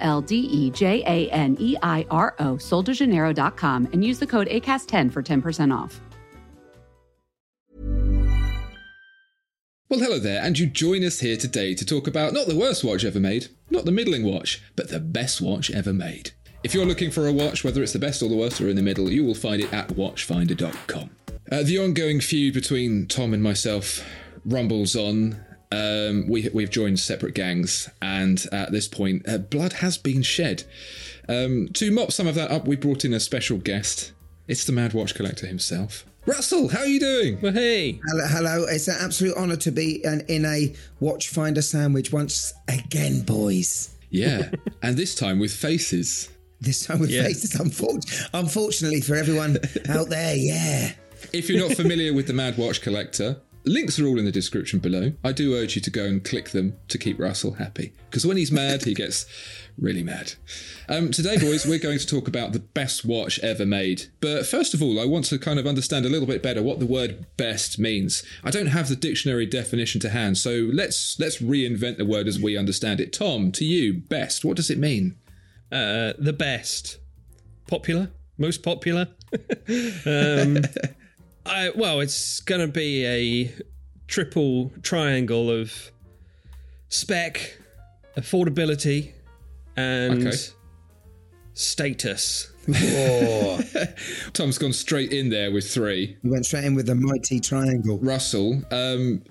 L D E J A N E I R O, soldejaneiro.com, and use the code ACAST10 for 10% off. Well, hello there, and you join us here today to talk about not the worst watch ever made, not the middling watch, but the best watch ever made. If you're looking for a watch, whether it's the best or the worst or in the middle, you will find it at watchfinder.com. Uh, the ongoing feud between Tom and myself rumbles on. Um, we, we've joined separate gangs, and at this point, uh, blood has been shed. Um, to mop some of that up, we brought in a special guest. It's the Mad Watch Collector himself. Russell, how are you doing? Well, hey. Hello, hello. It's an absolute honour to be in, in a Watchfinder sandwich once again, boys. Yeah, and this time with faces. This time with Yeah. faces, unfortunately, unfortunately for everyone out there, yeah. If you're not familiar with the Mad Watch Collector, links are all in the description below. I do urge you to go and click them to keep Russell happy. Because when he's mad, he gets really mad. Um, today, boys, we're going to talk about the best watch ever made. But first of all, I want to kind of understand a little bit better what the word best means. I don't have the dictionary definition to hand, so let's let's reinvent the word as we understand it. Tom, to you, best, what does it mean? Uh, the best. Popular? Most popular? um, I, well, it's going to be a triple triangle of spec, affordability, and Okay. status. Tom's gone straight in there with three. You went straight in with the mighty triangle. Russell, um,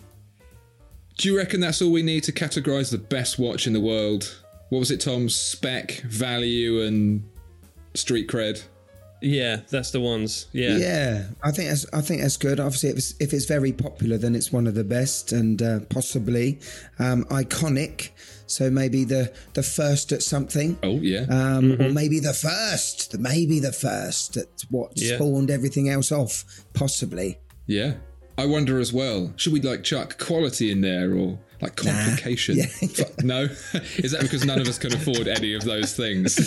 do you reckon that's all we need to categorise the best watch in the world? What was it, Tom? Spec, value, and street cred. Yeah, that's the ones. Yeah. Yeah, I think that's I think that's good. Obviously, if it's, if it's very popular, then it's one of the best and uh, possibly um, iconic. So maybe the the first at something. Oh yeah, Um, Or maybe the first, maybe the first at what Yeah. spawned everything else off, possibly. yeah. I wonder as well. Should we like chuck quality in there or like complication? Yeah. Fu- No, is that because none of us can afford any of those things?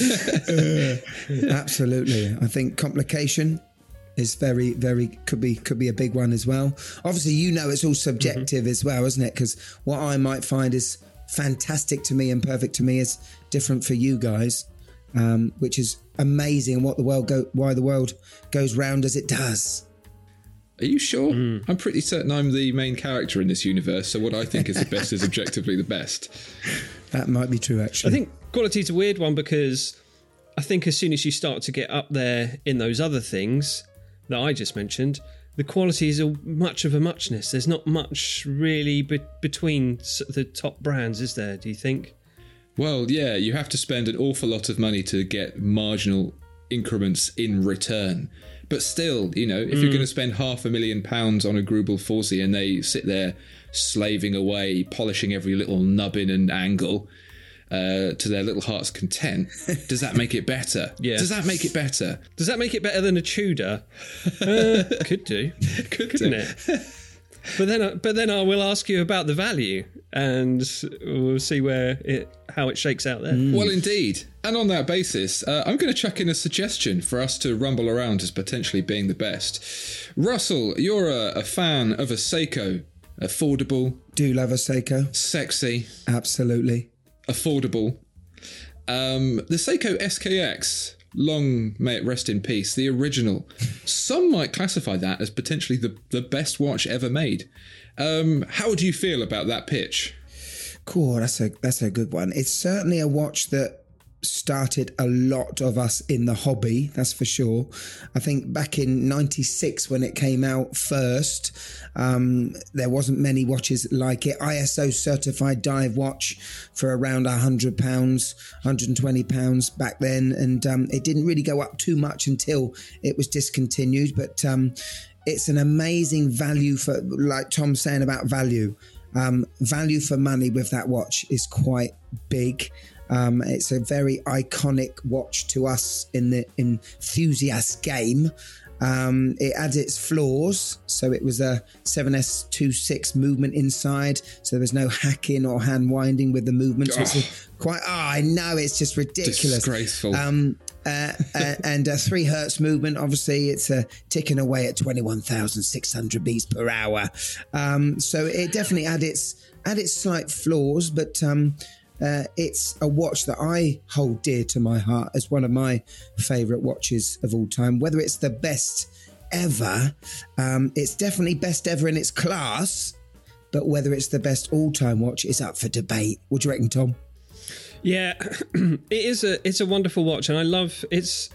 Absolutely, I think complication is very, very could be could be a big one as well. Obviously, you know it's all subjective as well, isn't it? Because what I might find is fantastic to me and perfect to me is different for you guys, um, which is amazing. What the world go, why the world goes round as it does. Are you sure? Hmm. I'm pretty certain I'm the main character in this universe, so what I think is the best is objectively the best. That might be true, actually. I think quality is a weird one because I think as soon as you start to get up there in those other things that I just mentioned, the quality is a much of a muchness. There's not much really be- between the top brands, is there? Do you think? Well, yeah, you have to spend an awful lot of money to get marginal increments in return. But still, you know, if you're going to spend half a million pounds on a Greubel Forsey and they sit there slaving away, polishing every little nubbin and angle uh, to their little heart's content, does that make it better? Yeah. Does that make it better? Does that make it better than a Tudor? Uh, could do, Could couldn't do. it? But then, but then I will ask you about the value, and we'll see where it how it shakes out there. Well, indeed. And on that basis, uh, I'm going to chuck in a suggestion for us to rumble around as potentially being the best. Russell, you're a, a fan of a Seiko. Affordable, Do love a Seiko? sexy, Absolutely. affordable. Um, the Seiko SKX, long may it rest in peace, the original. Some might classify that as potentially the, the best watch ever made. Um, how do you feel about that pitch? Cool. That's a that's a good one. It's certainly a watch that started a lot of us in the hobby. That's for sure. I think back in '96 when it came out first, um, there wasn't many watches like it. ISO certified dive watch for around a hundred pounds, 120 pounds back then, and um, it didn't really go up too much until it was discontinued. But um, it's an amazing value for, like Tom's saying about value. Um, value for money with that watch is quite big. Um, it's a very iconic watch to us in the enthusiast game. Um, it had its flaws, so it was a 7S26 movement inside, so there was no hacking or hand winding with the movement. So quite, oh, I know, it's just ridiculous. Disgraceful. Um, uh, uh, and a three hertz movement. Obviously, it's uh, ticking away at twenty one thousand six hundred beats per hour. Um, so it definitely had its had its slight flaws, but um, uh, it's a watch that I hold dear to my heart as one of my favourite watches of all time. Whether it's the best ever, um, it's definitely best ever in its class. But whether it's the best all time watch is up for debate. What do you reckon, Tom? Yeah, it is a it's a wonderful watch, and I love it's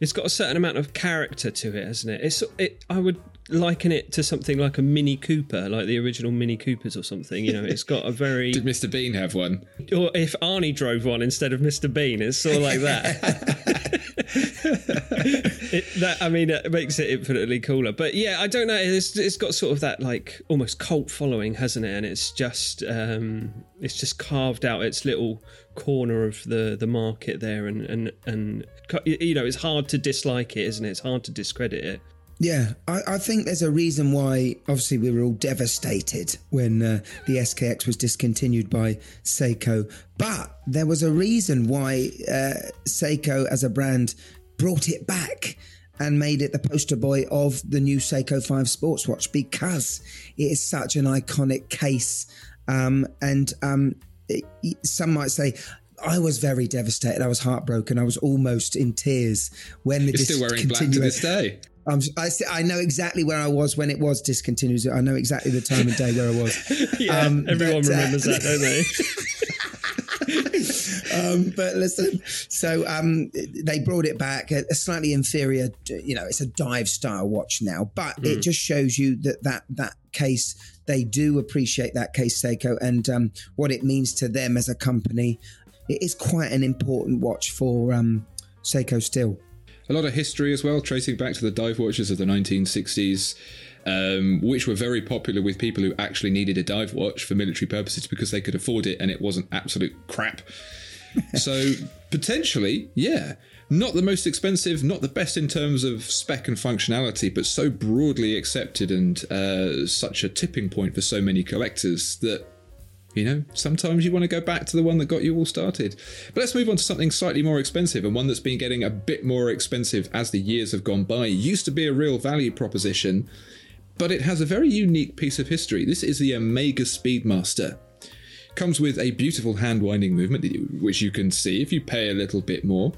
it's got a certain amount of character to it, hasn't it? It's it. I would liken it to something like a Mini Cooper, like the original Mini Coopers or something. You know, it's got a very Did Mr. Bean have one? or if Arnie drove one instead of Mr. Bean, it's sort of like that. it, that I mean, it makes it infinitely cooler. But yeah, I don't know. It's, it's got sort of that like almost cult following, hasn't it? And it's just um, it's just carved out its little corner of the the market there, and and and you know, it's hard to dislike it, isn't it? It's hard to discredit it. Yeah, I, I think there's a reason why. Obviously, we were all devastated when uh, the SKX was discontinued by Seiko, but there was a reason why uh, Seiko, as a brand, brought it back and made it the poster boy of the new Seiko 5 sports watch because it is such an iconic case. Um, and um, it, some might say, I was very devastated. I was heartbroken. I was almost in tears when the You're still wearing black to this day. I'm, I, I know exactly where I was when it was discontinued. I know exactly the time of day where I was. Yeah, Um, everyone but, uh, remembers that, don't they? um, but listen, so um, they brought it back a, a slightly inferior. You know, it's a dive style watch now, but it just shows you that that that case they do appreciate that case Seiko and um, what it means to them as a company. It is quite an important watch for um, Seiko still. A lot of history as well, tracing back to the dive watches of the 1960s, um, which were very popular with people who actually needed a dive watch for military purposes because they could afford it and it wasn't absolute crap. So potentially, yeah, not the most expensive, not the best in terms of spec and functionality, but so broadly accepted and uh, such a tipping point for so many collectors that you know, sometimes you want to go back to the one that got you all started. But let's move on to something slightly more expensive and one that's been getting a bit more expensive as the years have gone by. It used to be a real value proposition, but it has a very unique piece of history. This is the Omega Speedmaster. Comes with a beautiful hand winding movement, which you can see if you pay a little bit more.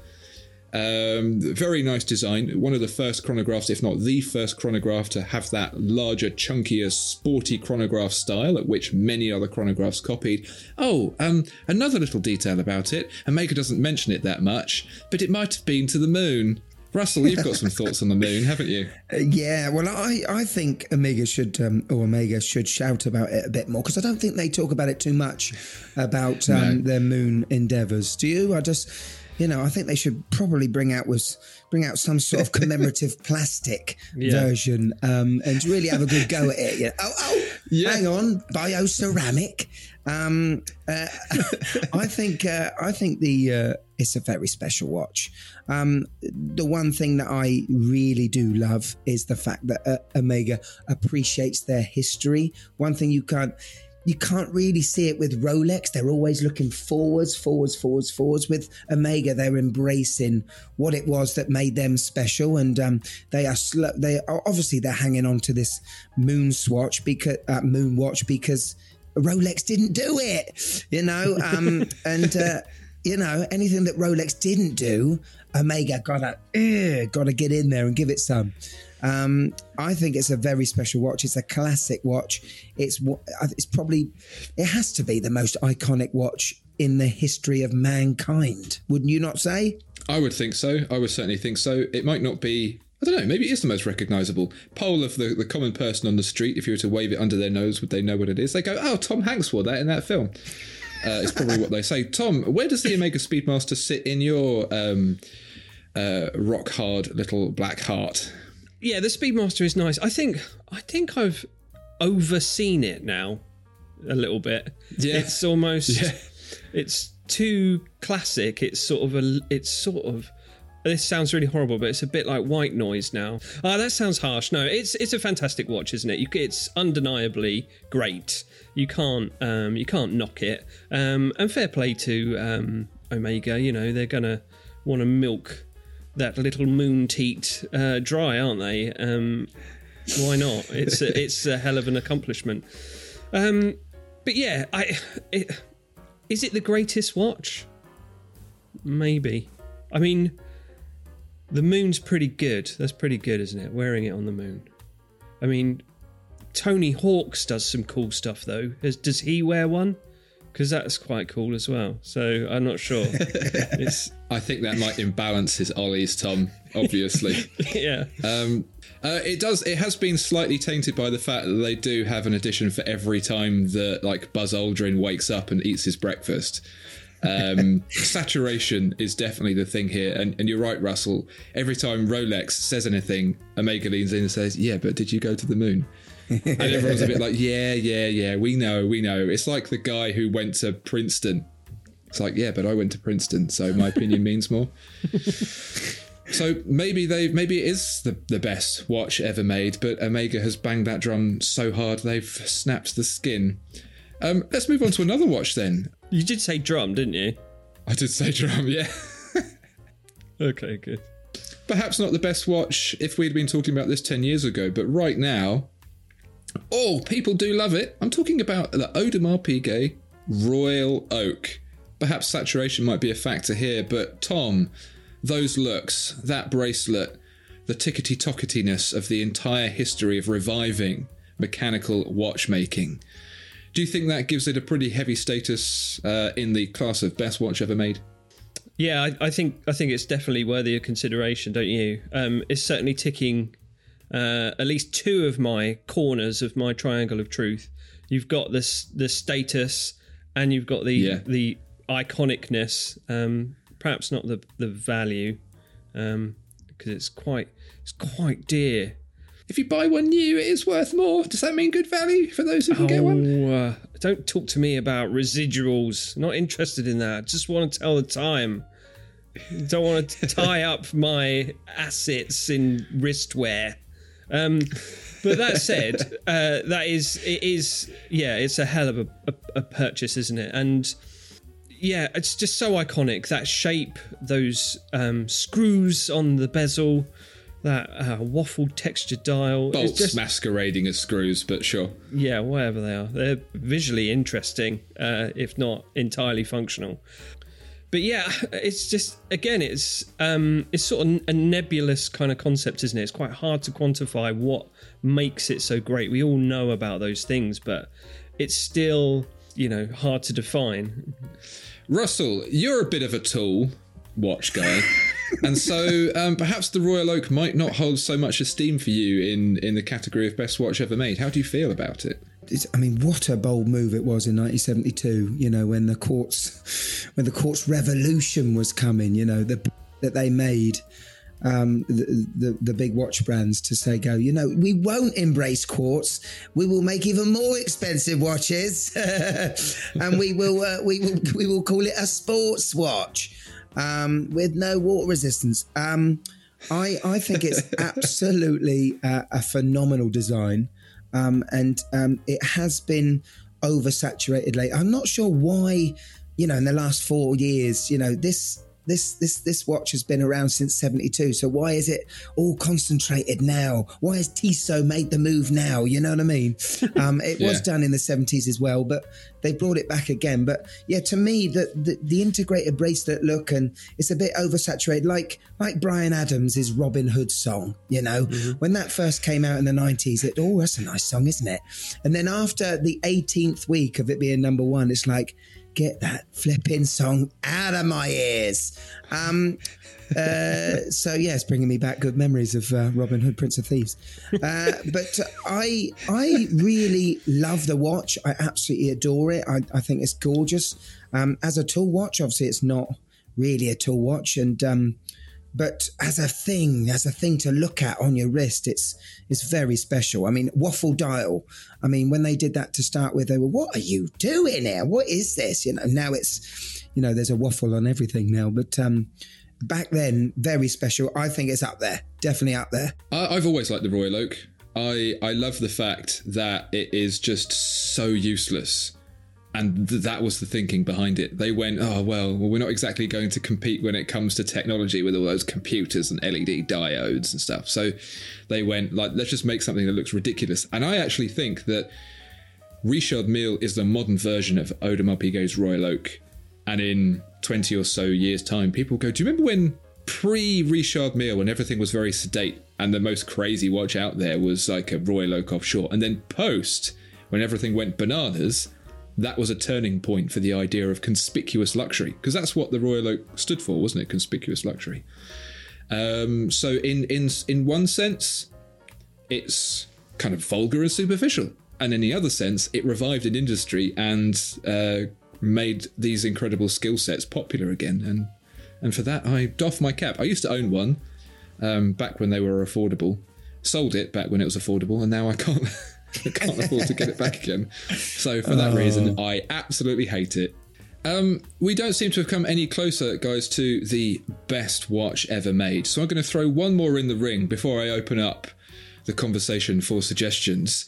Um, very nice design. One of the first chronographs, if not the first chronograph, to have that larger, chunkier, sporty chronograph style, at which many other chronographs copied. Oh, um, another little detail about it. Omega doesn't mention it that much, but it might have been to the moon. Russell, you've got some thoughts on the moon, haven't you? Uh, yeah, well, I, I think Omega should um, or Omega should shout about it a bit more because I don't think they talk about it too much about um, No. their moon endeavors. Do you? I just, you know, I think they should probably bring out was bring out some sort of commemorative plastic Yeah. version um, and really have a good go at it. You know? Oh, oh, Yeah. hang on, bioceramic. Um, uh, I think uh, I think the uh, it's a very special watch. Um, the one thing that I really do love is the fact that uh, Omega appreciates their history. One thing you can't you can't really see it with Rolex. They're always looking forwards, forwards, forwards, forwards. With Omega, they're embracing what it was that made them special, and um, they are sl- they are obviously they're hanging on to this moon swatch because uh, moon watch because Rolex didn't do it, you know, um, and. Uh, you know, anything that Rolex didn't do, Omega gotta gotta get in there and give it some. Um, I think it's a very special watch. It's a classic watch. It's it's probably it has to be the most iconic watch in the history of mankind. Wouldn't you not say? I would think so. I would certainly think so. It might not be. I don't know. Maybe it is the most recognisable. Poll of the, the common person on the street. If you were to wave it under their nose, would they know what it is? They go, "Oh, Tom Hanks wore that in that film." Uh, it's probably what they say. Tom, where does the Omega Speedmaster sit in your um, uh, rock hard little black heart? yeah, the Speedmaster is nice. I think I think I've overseen it now a little bit. Yeah. It's almost Yeah. it's too classic. It's sort of a it's sort of this sounds really horrible, but it's a bit like white noise now. Ah, that sounds harsh. No, it's it's a fantastic watch, isn't it? You, it's undeniably great. You can't um, you can't knock it. Um, and fair play to um, Omega. You know they're gonna want to milk that little moon teat uh, dry, aren't they? Um, why not? It's a, it's a hell of an accomplishment. Um, but yeah, I it, is it the greatest watch? Maybe. I mean, the moon's pretty good. That's pretty good, isn't it? Wearing it on the moon. I mean, Tony Hawks does some cool stuff though. Does, does he wear one? Because that's quite cool as well. So I'm not sure. it's I think that might imbalance his ollies, Tom. Obviously. yeah. Um, uh, it does. It has been slightly tainted by the fact that they do have an edition for every time that like Buzz Aldrin wakes up and eats his breakfast. Um, saturation is definitely the thing here, and, and you're right, Russell. Every time Rolex says anything, Omega leans in and says, "Yeah, but did you go to the moon?" and everyone's a bit like, "Yeah, yeah, yeah, we know, we know." It's like the guy who went to Princeton. It's like, yeah, but I went to Princeton, so my opinion means more. So maybe they maybe it is the, the best watch ever made, but Omega has banged that drum so hard they've snapped the skin. Um, let's move on to another watch then. You did say drum, didn't you? I did say drum, yeah. Okay, good. Perhaps not the best watch if we'd been talking about this 10 years ago, but right now, oh, people do love it. I'm talking about the Audemars Piguet Royal Oak. Perhaps saturation might be a factor here, but Tom, those looks, that bracelet, the tickety tocketiness of the entire history of reviving mechanical watchmaking. Do you think that gives it a pretty heavy status uh, in the class of best watch ever made? Yeah, I, I think I think it's definitely worthy of consideration, don't you? Um, it's certainly ticking uh, at least two of my corners of my triangle of truth. You've got this the status, and you've got the Yeah. the iconicness. Um, perhaps not the the value, because it's quite it's quite dear. If you buy one new, it is worth more. Does that mean good value for those who can get one? Oh, uh, don't talk to me about residuals. Not interested in that. Just want to tell the time. Don't want to tie up my assets in wristwear. Um, but that said, uh, that is it is yeah, it's a hell of a, a, a purchase, isn't it? And yeah, it's just so iconic. That shape, those um, screws on the bezel, that uh, waffled textured dial. Bolts just masquerading as screws, but sure. yeah, whatever they are. They're visually interesting, uh, if not entirely functional. But yeah, it's just again, it's um, it's sort of a nebulous kind of concept, isn't it? It's quite hard to quantify what makes it so great. We all know about those things, but it's still you know hard to define. Russell, you're a bit of a tool watch guy. and so um, perhaps the Royal Oak might not hold so much esteem for you in, in the category of best watch ever made. How do you feel about it? It's, I mean, what a bold move it was in 1972. You know, when the quartz, when the quartz revolution was coming. You know, the that they made um, the, the the big watch brands to say, go. You know, we won't embrace quartz. We will make even more expensive watches, and we will uh, we will we will call it a sports watch um, with no water resistance. Um, I I think it's absolutely uh, a phenomenal design um, and um, it has been oversaturated late. I'm not sure why, you know, in the last four years, you know, this this this this watch has been around since 72 so why is it all concentrated now? Why has Tissot made the move now? You know what i mean? Um, it yeah. was done in the 70s as well but they brought it back again. But yeah to me the, the, the integrated bracelet look and it's a bit oversaturated like like bryan adams' is robin hood song you know? Mm-hmm. when that first came out in the 90s it oh that's a nice song isn't it? And then after the 18th week of it being number one it's like get that flipping song out of my ears. Um, uh, so yeah, bringing me back good memories of uh, Robin Hood, Prince of Thieves. Uh, but I I really love the watch. I absolutely adore it. I, I think it's gorgeous. Um, as a tool watch, obviously, it's not really a tool watch, and um, but as a thing, as a thing to look at on your wrist, it's it's very special. I mean, waffle dial. I mean, when they did that to start with, they were, "What are you doing here? What is this?" You know. Now it's, you know, there's a waffle on everything now. But um, back then, very special. I think it's up there, definitely up there. I, I've always liked the Royal Oak. I I love the fact that it is just so useless and th- that was the thinking behind it. They went, oh well, well, we're not exactly going to compete when it comes to technology with all those computers and LED diodes and stuff. So they went like, let's just make something that looks ridiculous. And I actually think that Richard Mille is the modern version of Audemars Piguet's Royal Oak. And in 20 or so years' time, people go, do you remember when pre Richard Mille, when everything was very sedate and the most crazy watch out there was like a Royal Oak offshore? And then post, when everything went bananas, that was a turning point for the idea of conspicuous luxury because that's what the Royal Oak stood for, wasn't it? Conspicuous luxury. Um, so in in in one sense, it's kind of vulgar and superficial, and in the other sense, it revived an industry and uh, made these incredible skill sets popular again. And and for that, I doff my cap. I used to own one um, back when they were affordable. Sold it back when it was affordable, and now I can't. I can't afford to get it back again. So for that oh. reason, I absolutely hate it. Um, we don't seem to have come any closer, guys, to the best watch ever made. So I'm going to throw one more in the ring before I open up the conversation for suggestions.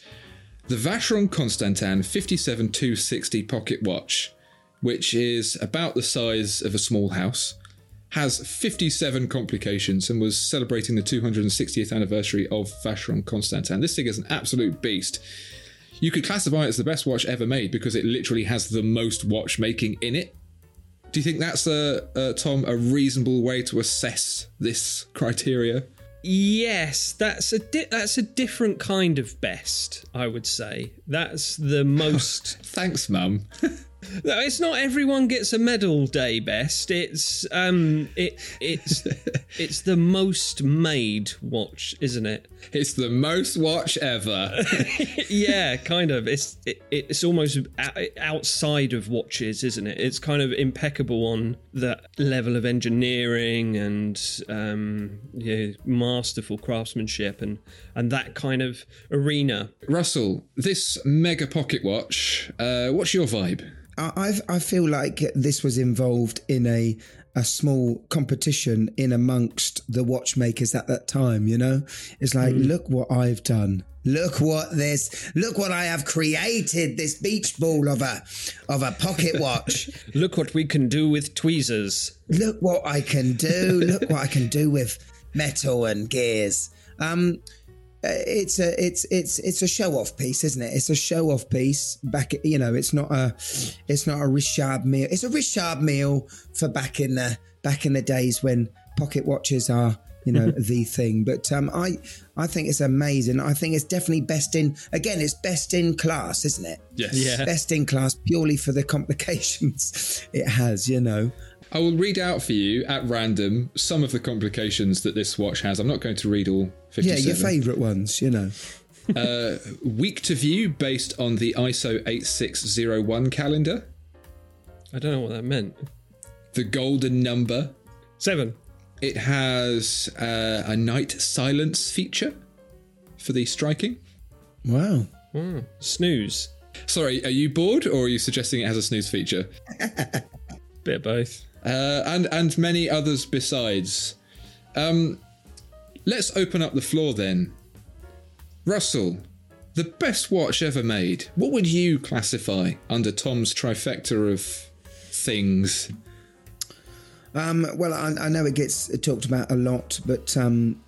The Vacheron Constantin 57260 pocket watch, which is about the size of a small house has 57 complications and was celebrating the 260th anniversary of Vacheron Constantin. This thing is an absolute beast. You could classify it as the best watch ever made because it literally has the most watchmaking in it. Do you think that's a, uh, Tom a reasonable way to assess this criteria? Yes, that's a di- that's a different kind of best. I would say that's the most. Thanks, Mum. No, it's not everyone gets a medal day best. It's um it it's it's the most made watch, isn't it? It's the most watch ever. yeah, kind of. It's it, it's almost outside of watches, isn't it? It's kind of impeccable on the level of engineering and um yeah, masterful craftsmanship and and that kind of arena. Russell, this mega pocket watch, uh, what's your vibe? I I feel like this was involved in a a small competition in amongst the watchmakers at that time. You know, it's like, mm. look what I've done. Look what this. Look what I have created. This beach ball of a of a pocket watch. look what we can do with tweezers. Look what I can do. look what I can do with metal and gears. Um, it's a it's it's it's a show off piece, isn't it? It's a show off piece. Back, you know, it's not a it's not a Richard Mille. It's a Richard Mille for back in the back in the days when pocket watches are you know the thing. But um, I I think it's amazing. I think it's definitely best in again. It's best in class, isn't it? Yes. Yeah. Best in class purely for the complications it has. You know. I will read out for you at random some of the complications that this watch has. I'm not going to read all 57. Yeah, your favourite ones, you know. uh, week to view based on the ISO 8601 calendar. I don't know what that meant. The golden number. Seven. It has uh, a night silence feature for the striking. Wow. Mm, snooze. Sorry, are you bored or are you suggesting it has a snooze feature? Bit of both uh, and and many others besides. Um, let's open up the floor then. Russell, The best watch ever made. What would you classify under Tom's trifecta of things? Um, well, I, I, know it gets talked about a lot, but um,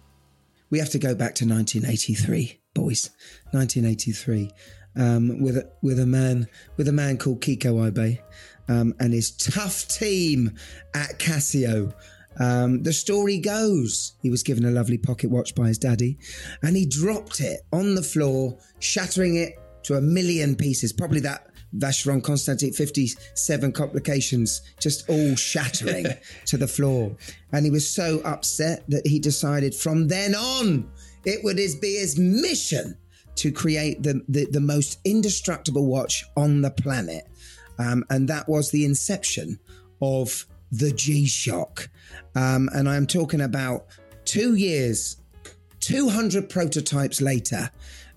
we have to go back to 1983, boys. 1983, um, with a, with a man with a man called Kikuo Ibe um, and his tough team at Casio. Um, the story goes he was given a lovely pocket watch by his daddy, and he dropped it on the floor, shattering it to a million pieces. Probably that Vacheron Constantin 57 complications just all shattering to the floor. And he was so upset that he decided from then on it would be his mission to create the, the, the most indestructible watch on the planet. Um, and that was the inception of the G Shock. Um, and I'm talking about two years, 200 prototypes later,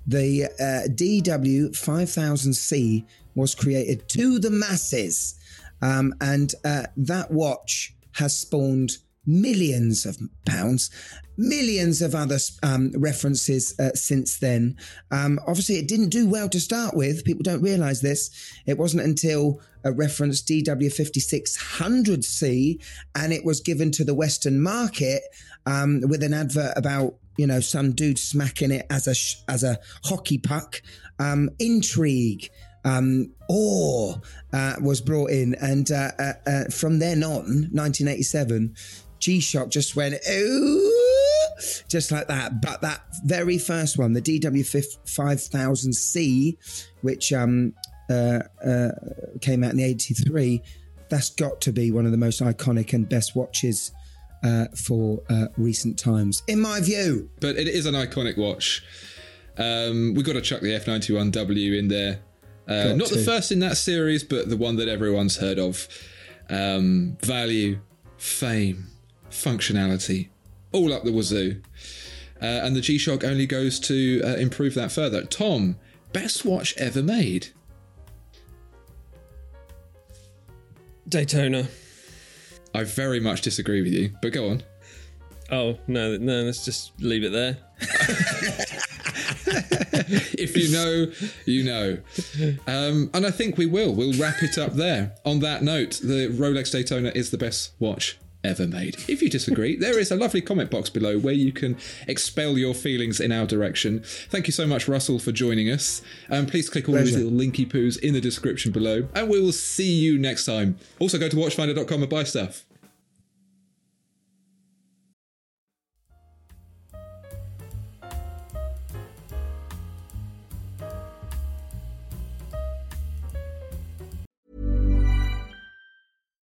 the uh, DW 5000C was created to the masses. Um, and uh, that watch has spawned millions of pounds, millions of other um, references uh, since then. Um, obviously, it didn't do well to start with. People don't realize this. It wasn't until a reference DW5600C and it was given to the Western market um, with an advert about you know some dude smacking it as a sh- as a hockey puck. Um, intrigue um, awe uh, was brought in, and uh, uh, uh from then on, 1987, G Shock just went ooh, just like that. But that very first one, the DW5000C, which um, uh, uh, came out in the '83, that's got to be one of the most iconic and best watches. for recent times, in my view. But it is an iconic watch. Um, we've got to chuck the F91W in there uh, not to. the first in that series, but the one that everyone's heard of. Um, value, fame, functionality, all up the wazoo. Uh, and the G Shock only goes to uh, improve that further. Tom, best watch ever made? Daytona. I very much disagree with you, but go on. Oh no, no, let's just leave it there. if you know, you know. Um, and I think we will. We'll wrap it up there. On that note, the Rolex Daytona is the best watch ever made. If you disagree, there is a lovely comment box below where you can expel your feelings in our direction. Thank you so much, Russell, for joining us. Um, please click all Pleasure. these little linky poos in the description below, and we will see you next time. Also, go to watchfinder.com and buy stuff.